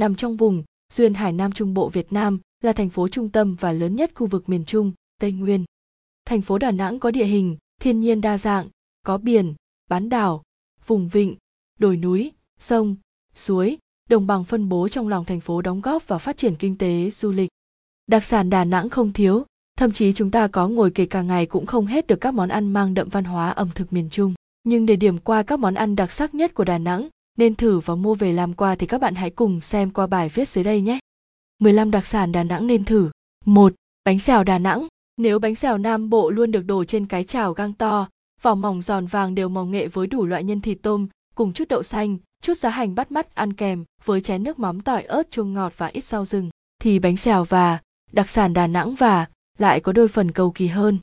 nằm trong vùng duyên hải Nam Trung Bộ Việt Nam, là thành phố trung tâm và lớn nhất khu vực miền Trung, Tây Nguyên. Thành phố Đà Nẵng có địa hình, thiên nhiên đa dạng, có biển, bán đảo, vùng vịnh, đồi núi, sông, suối, đồng bằng phân bố trong lòng thành phố đóng góp vào phát triển kinh tế, du lịch. Đặc sản Đà Nẵng không thiếu, thậm chí chúng ta có ngồi kể cả ngày cũng không hết được các món ăn mang đậm văn hóa ẩm thực miền Trung. Nhưng để điểm qua các món ăn đặc sắc nhất của Đà Nẵng, nên thử và mua về làm quà thì các bạn hãy cùng xem qua bài viết dưới đây nhé. 15 đặc sản Đà Nẵng nên thử. 1. Bánh xèo Đà Nẵng. Nếu bánh xèo Nam Bộ luôn được đổ trên cái chảo gang to, vỏ mỏng giòn vàng đều màu nghệ với đủ loại nhân thịt tôm, cùng chút đậu xanh, chút giá hành bắt mắt ăn kèm với chén nước mắm tỏi ớt chua ngọt và ít rau rừng, thì bánh xèo và đặc sản Đà Nẵng và lại có đôi phần cầu kỳ hơn.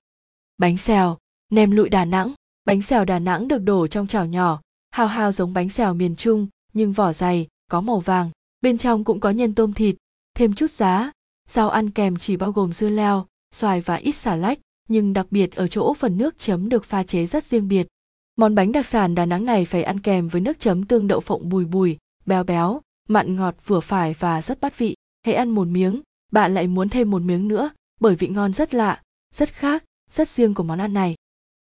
Bánh xèo, nem lụi Đà Nẵng. Bánh xèo Đà Nẵng được đổ trong chảo nhỏ, hao hao giống bánh xèo miền Trung, nhưng vỏ dày, có màu vàng. Bên trong cũng có nhân tôm thịt, thêm chút giá. Rau ăn kèm chỉ bao gồm dưa leo, xoài và ít xà lách, nhưng đặc biệt ở chỗ phần nước chấm được pha chế rất riêng biệt. Món bánh đặc sản Đà Nẵng này phải ăn kèm với nước chấm tương đậu phộng bùi bùi, béo béo, mặn ngọt vừa phải và rất bắt vị. Hãy ăn một miếng, bạn lại muốn thêm một miếng nữa, bởi vị ngon rất lạ, rất khác, rất riêng của món ăn này.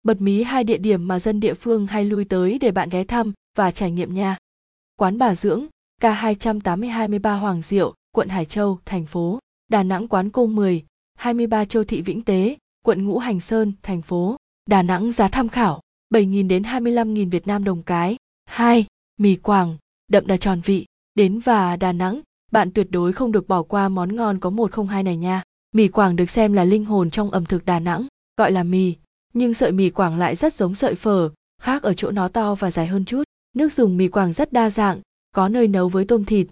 Bật mí hai địa điểm mà dân địa phương hay lui tới để bạn ghé thăm và trải nghiệm nha. Quán Bà Dưỡng, K28023 Hoàng Diệu, quận Hải Châu, thành phố. Đà Nẵng Quán Cô 10, 23 Châu Thị Vĩnh Tế, quận Ngũ Hành Sơn, thành phố. Đà Nẵng giá tham khảo 7.000 đến 25.000 Việt Nam đồng cái. 2. Mì Quảng, đậm đà tròn vị. Đến và Đà Nẵng, bạn tuyệt đối không được bỏ qua món ngon có 102 này nha. Mì Quảng được xem là linh hồn trong ẩm thực Đà Nẵng, gọi là mì, nhưng sợi mì Quảng lại rất giống sợi phở, khác ở chỗ nó to và dài hơn chút. Nước dùng mì Quảng rất đa dạng, có nơi nấu với tôm thịt,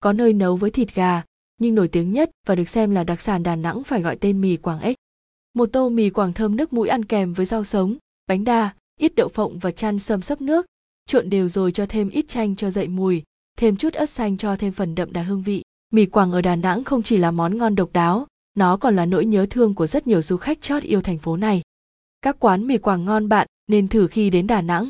có nơi nấu với thịt gà, nhưng nổi tiếng nhất và được xem là đặc sản Đà Nẵng phải gọi tên mì Quảng ếch. Một tô mì Quảng thơm nước mũi ăn kèm với rau sống, bánh đa, ít đậu phộng và chăn sâm sấp nước, trộn đều rồi cho thêm ít chanh cho dậy mùi, thêm chút ớt xanh cho thêm phần đậm đà hương vị. Mì Quảng ở Đà Nẵng không chỉ là món ngon độc đáo, nó còn là nỗi nhớ thương của rất nhiều du khách chót yêu thành phố này. Các quán mì Quảng ngon bạn nên thử khi đến Đà Nẵng.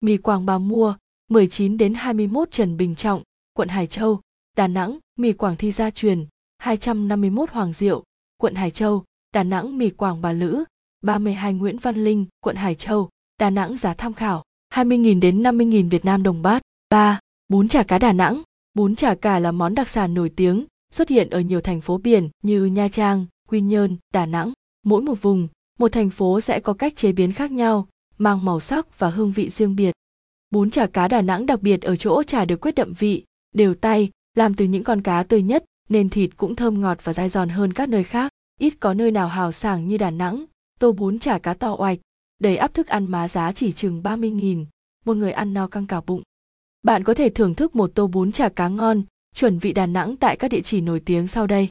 Mì Quảng bà mua, 19 đến 21 Trần Bình Trọng, quận Hải Châu, Đà Nẵng, mì Quảng Thi Gia Truyền, 251 Hoàng Diệu, quận Hải Châu, Đà Nẵng mì Quảng Bà Lữ, 32 Nguyễn Văn Linh, quận Hải Châu, Đà Nẵng giá tham khảo, 20.000 đến 50.000 Việt Nam đồng bát. 3. Bún chả cá Đà Nẵng. Bún chả cá là món đặc sản nổi tiếng, xuất hiện ở nhiều thành phố biển như Nha Trang, Quy Nhơn, Đà Nẵng. Mỗi một vùng, một thành phố sẽ có cách chế biến khác nhau, mang màu sắc và hương vị riêng biệt. Bún chả cá Đà Nẵng đặc biệt ở chỗ chả được quyết đậm vị, đều tay, làm từ những con cá tươi nhất nên thịt cũng thơm ngọt và dai giòn hơn các nơi khác. Ít có nơi nào hào sảng như Đà Nẵng, tô bún chả cá to oạch, đầy áp thức ăn má giá chỉ chừng 30.000, một người ăn no căng cả bụng. Bạn có thể thưởng thức một tô bún chả cá ngon, chuẩn vị Đà Nẵng tại các địa chỉ nổi tiếng sau đây.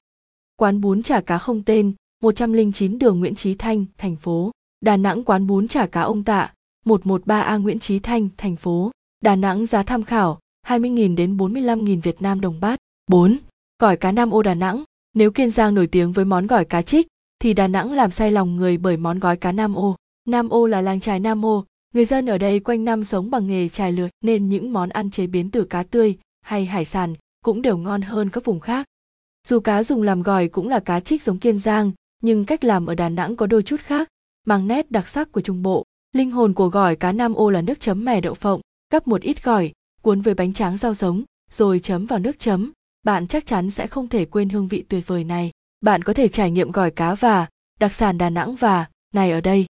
Quán bún chả cá không tên, 109 đường Nguyễn Chí Thanh, thành phố. Đà Nẵng quán bún chả cá ông Tạ, 113A Nguyễn Chí Thanh, thành phố. Đà Nẵng giá tham khảo 20.000 đến 45.000 Việt Nam đồng bát. 4. Gỏi cá Nam ô Đà Nẵng. Nếu Kiên Giang nổi tiếng với món gỏi cá trích, thì Đà Nẵng làm say lòng người bởi món gói cá Nam ô. Nam ô là làng trài Nam ô, người dân ở đây quanh năm sống bằng nghề trài lưới nên những món ăn chế biến từ cá tươi hay hải sản cũng đều ngon hơn các vùng khác. Dù cá dùng làm gỏi cũng là cá trích giống Kiên Giang, nhưng cách làm ở Đà Nẵng có đôi chút khác, mang nét đặc sắc của Trung Bộ. Linh hồn của gỏi cá Nam ô là nước chấm mè đậu phộng, gắp một ít gỏi, cuốn với bánh tráng rau sống, rồi chấm vào nước chấm. Bạn chắc chắn sẽ không thể quên hương vị tuyệt vời này. Bạn có thể trải nghiệm gỏi cá và đặc sản Đà Nẵng và này ở đây.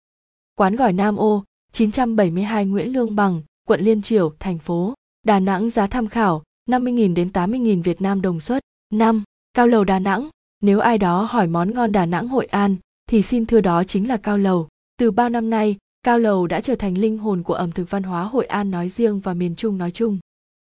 Quán gỏi Nam ô, 972 Nguyễn Lương Bằng, quận Liên Triểu, thành phố. Đà Nẵng giá tham khảo 50.000 đến 80.000 Việt Nam đồng suất. 5. Cao lầu Đà Nẵng. Nếu ai đó hỏi món ngon Đà Nẵng Hội An, thì xin thưa đó chính là cao lầu. Từ bao năm nay, cao lầu đã trở thành linh hồn của ẩm thực văn hóa Hội An nói riêng và miền Trung nói chung.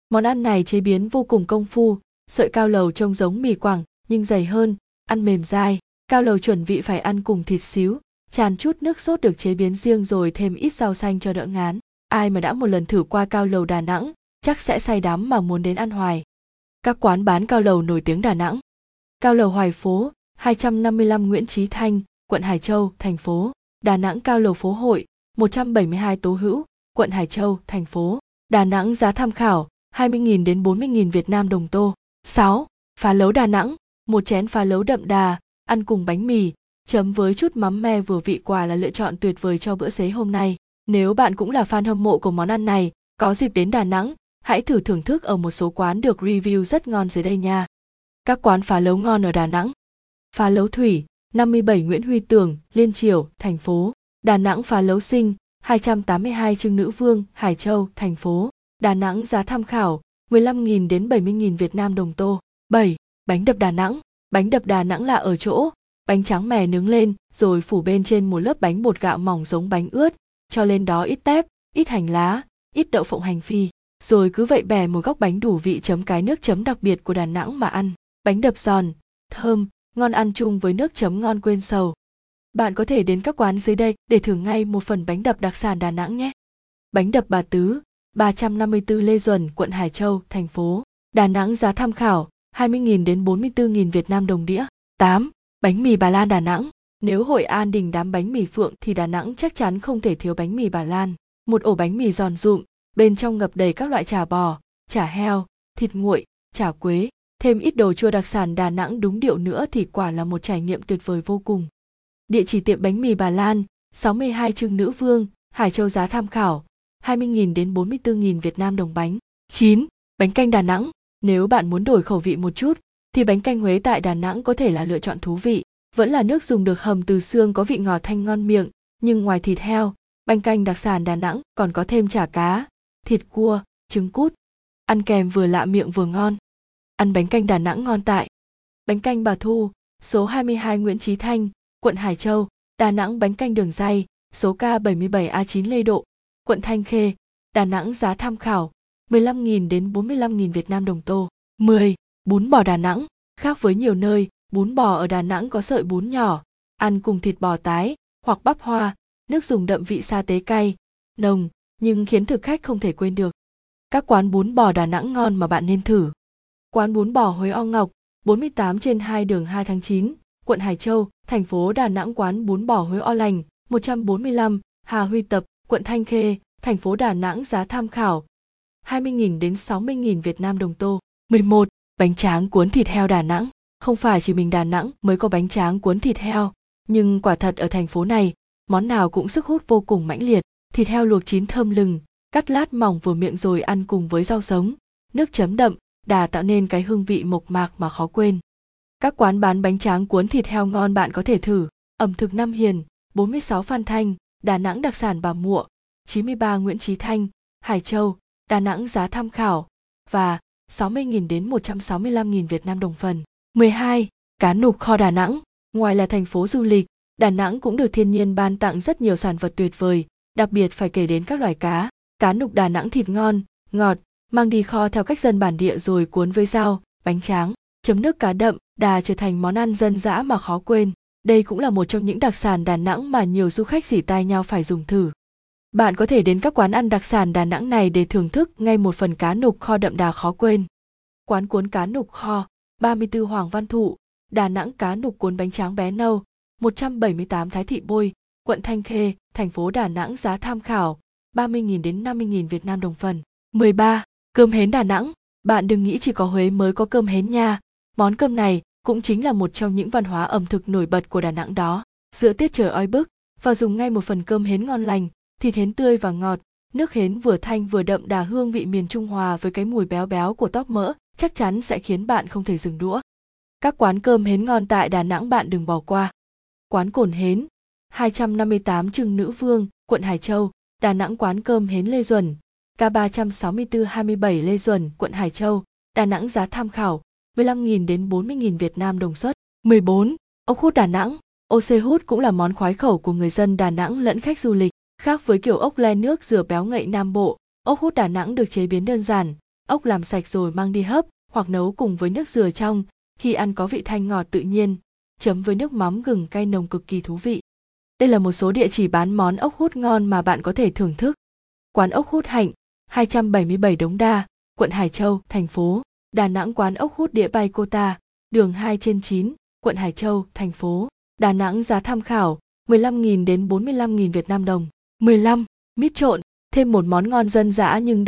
Món ăn này chế biến vô cùng công phu, sợi cao lầu trông giống mì quảng nhưng dày hơn, ăn mềm dai. Cao lầu chuẩn vị phải ăn cùng thịt xíu, tràn chút nước sốt được chế biến riêng rồi thêm ít rau xanh cho đỡ ngán. Ai mà đã một lần thử qua cao lầu Đà Nẵng, chắc sẽ say đắm mà muốn đến ăn hoài. Các quán bán cao lầu nổi tiếng Đà Nẵng. Cao lầu Hoài phố, 255 Nguyễn Chí Thanh, quận Hải Châu, thành phố. Đà Nẵng cao lầu phố hội, 172 Tố Hữu, quận Hải Châu, thành phố. Đà Nẵng giá tham khảo 20.000 đến 40.000 Việt Nam đồng tô. 6. Phá lấu Đà Nẵng, một chén phá lấu đậm đà, ăn cùng bánh mì, chấm với chút mắm me vừa vị quả là lựa chọn tuyệt vời cho bữa xế hôm nay. Nếu bạn cũng là fan hâm mộ của món ăn này, có dịp đến Đà Nẵng, hãy thử thưởng thức ở một số quán được review rất ngon dưới đây nha. Các quán phá lấu ngon ở Đà Nẵng. Phá lấu Thủy, 57 Nguyễn Huy Tường, Liên Triều, thành phố. Đà Nẵng phá lấu Sinh, 282 Trưng Nữ Vương, Hải Châu, thành phố. Đà Nẵng giá tham khảo 15.000 đến 70.000 Việt Nam đồng tô. 7. Bánh đập Đà Nẵng. Bánh đập Đà Nẵng là ở chỗ, bánh trắng mè nướng lên rồi phủ bên trên một lớp bánh bột gạo mỏng giống bánh ướt, cho lên đó ít tép, ít hành lá, ít đậu phộng hành phi, rồi cứ vậy bè một góc bánh đủ vị chấm cái nước chấm đặc biệt của Đà Nẵng mà ăn. Bánh đập giòn, thơm, ngon ăn chung với nước chấm ngon quên sầu. Bạn có thể đến các quán dưới đây để thử ngay một phần bánh đập đặc sản Đà Nẵng nhé. Bánh đập Bà Tứ, 354 Lê Duẩn, quận Hải Châu, thành phố. Đà Nẵng giá tham khảo 20.000 đến 44.000 Việt Nam đồng đĩa. 8. Bánh mì Bà Lan Đà Nẵng. Nếu Hội An đình đám bánh mì phượng thì Đà Nẵng chắc chắn không thể thiếu bánh mì Bà Lan. Một ổ bánh mì giòn rụm, bên trong ngập đầy các loại chả bò, chả heo, thịt nguội, chả quế, thêm ít đồ chua đặc sản Đà Nẵng đúng điệu nữa thì quả là một trải nghiệm tuyệt vời vô cùng. Địa chỉ tiệm bánh mì Bà Lan, 62 Trưng Nữ Vương, Hải Châu giá tham khảo, 20.000 đến 44.000 Việt Nam đồng bánh. 9. Bánh canh Đà Nẵng. Nếu bạn muốn đổi khẩu vị một chút, thì bánh canh Huế tại Đà Nẵng có thể là lựa chọn thú vị. Vẫn là nước dùng được hầm từ xương có vị ngọt thanh ngon miệng, nhưng ngoài thịt heo, bánh canh đặc sản Đà Nẵng còn có thêm chả cá, thịt cua, trứng cút. Ăn kèm vừa lạ miệng vừa ngon. Ăn bánh canh Đà Nẵng ngon tại. Bánh canh Bà Thu, số 22 Nguyễn Chí Thanh, quận Hải Châu, Đà Nẵng bánh canh đường dây, số K77A9 Lê Độ, quận Thanh Khê, Đà Nẵng giá tham khảo 15.000 đến 45.000 Việt Nam đồng tô. 10. Bún bò Đà Nẵng. Khác với nhiều nơi, bún bò ở Đà Nẵng có sợi bún nhỏ, ăn cùng thịt bò tái hoặc bắp hoa, nước dùng đậm vị sa tế cay, nồng, nhưng khiến thực khách không thể quên được. Các quán bún bò Đà Nẵng ngon mà bạn nên thử. Quán bún bò Huế O Ngọc, 48 trên 2 đường 2 tháng 9, quận Hải Châu, thành phố Đà Nẵng quán bún bò Huế O Lành, 145, Hà Huy Tập, quận Thanh Khê, thành phố Đà Nẵng giá tham khảo 20.000 đến 60.000 Việt Nam đồng tô. 11. Bánh tráng cuốn thịt heo Đà Nẵng. Không phải chỉ mình Đà Nẵng mới có bánh tráng cuốn thịt heo, nhưng quả thật ở thành phố này, món nào cũng sức hút vô cùng mãnh liệt. Thịt heo luộc chín thơm lừng, cắt lát mỏng vừa miệng rồi ăn cùng với rau sống, nước chấm đậm, đà tạo nên cái hương vị mộc mạc mà khó quên. Các quán bán bánh tráng cuốn thịt heo ngon bạn có thể thử. Ẩm thực Nam Hiền, 46 Phan Thanh, Đà Nẵng đặc sản bà Mụa, 93 Nguyễn Trí Thanh, Hải Châu, Đà Nẵng giá tham khảo và 60.000 đến 165.000 Việt Nam đồng phần. 12. Cá nục kho Đà Nẵng. Ngoài là thành phố du lịch, Đà Nẵng cũng được thiên nhiên ban tặng rất nhiều sản vật tuyệt vời, đặc biệt phải kể đến các loài cá. Cá nục Đà Nẵng thịt ngon, ngọt, mang đi kho theo cách dân bản địa rồi cuốn với rau, bánh tráng, chấm nước cá đậm, đà trở thành món ăn dân dã mà khó quên. Đây cũng là một trong những đặc sản Đà Nẵng mà nhiều du khách dỉ tai nhau phải dùng thử. Bạn có thể đến các quán ăn đặc sản Đà Nẵng này để thưởng thức ngay một phần cá nục kho đậm đà khó quên. Quán cuốn cá nục kho, 34 Hoàng Văn Thụ, Đà Nẵng cá nục cuốn bánh tráng bé nâu, 178 Thái Thị Bôi, quận Thanh Khê, thành phố Đà Nẵng giá tham khảo, 30.000 đến 50.000 Việt Nam đồng phần. 13. Cơm hến Đà Nẵng. Bạn đừng nghĩ chỉ có Huế mới có cơm hến nha. Món cơm này cũng chính là một trong những văn hóa ẩm thực nổi bật của Đà Nẵng đó. Giữa tiết trời oi bức, và dùng ngay một phần cơm hến ngon lành, thịt hến tươi và ngọt, nước hến vừa thanh vừa đậm đà hương vị miền Trung Hòa với cái mùi béo béo của tóp mỡ, chắc chắn sẽ khiến bạn không thể dừng đũa. Các quán cơm hến ngon tại Đà Nẵng bạn đừng bỏ qua. Quán Cồn Hến, 258 Trưng Nữ Vương, quận Hải Châu, Đà Nẵng quán cơm hến Lê Duẩn, K36427 Lê Duẩn, quận Hải Châu, Đà Nẵng giá tham khảo 15.000 đến 40.000 Việt Nam đồng suất. 14. Ốc hút Đà Nẵng. OC hút cũng là món khoái khẩu của người dân Đà Nẵng lẫn khách du lịch. Khác với kiểu ốc le nước rửa béo ngậy Nam Bộ, ốc hút Đà Nẵng được chế biến đơn giản, ốc làm sạch rồi mang đi hấp hoặc nấu cùng với nước dừa trong, khi ăn có vị thanh ngọt tự nhiên, chấm với nước mắm gừng cay nồng cực kỳ thú vị. Đây là một số địa chỉ bán món ốc hút ngon mà bạn có thể thưởng thức. Quán ốc hút hạnh, 277 Đống Đa, quận Hải Châu, thành phố. Đà Nẵng quán ốc hút đĩa bay Cota, đường 2 trên 9, quận Hải Châu, thành phố. Đà Nẵng giá tham khảo 15.000 đến 45.000 Việt Nam đồng. 15. Mít trộn, thêm một món ngon dân dã nhưng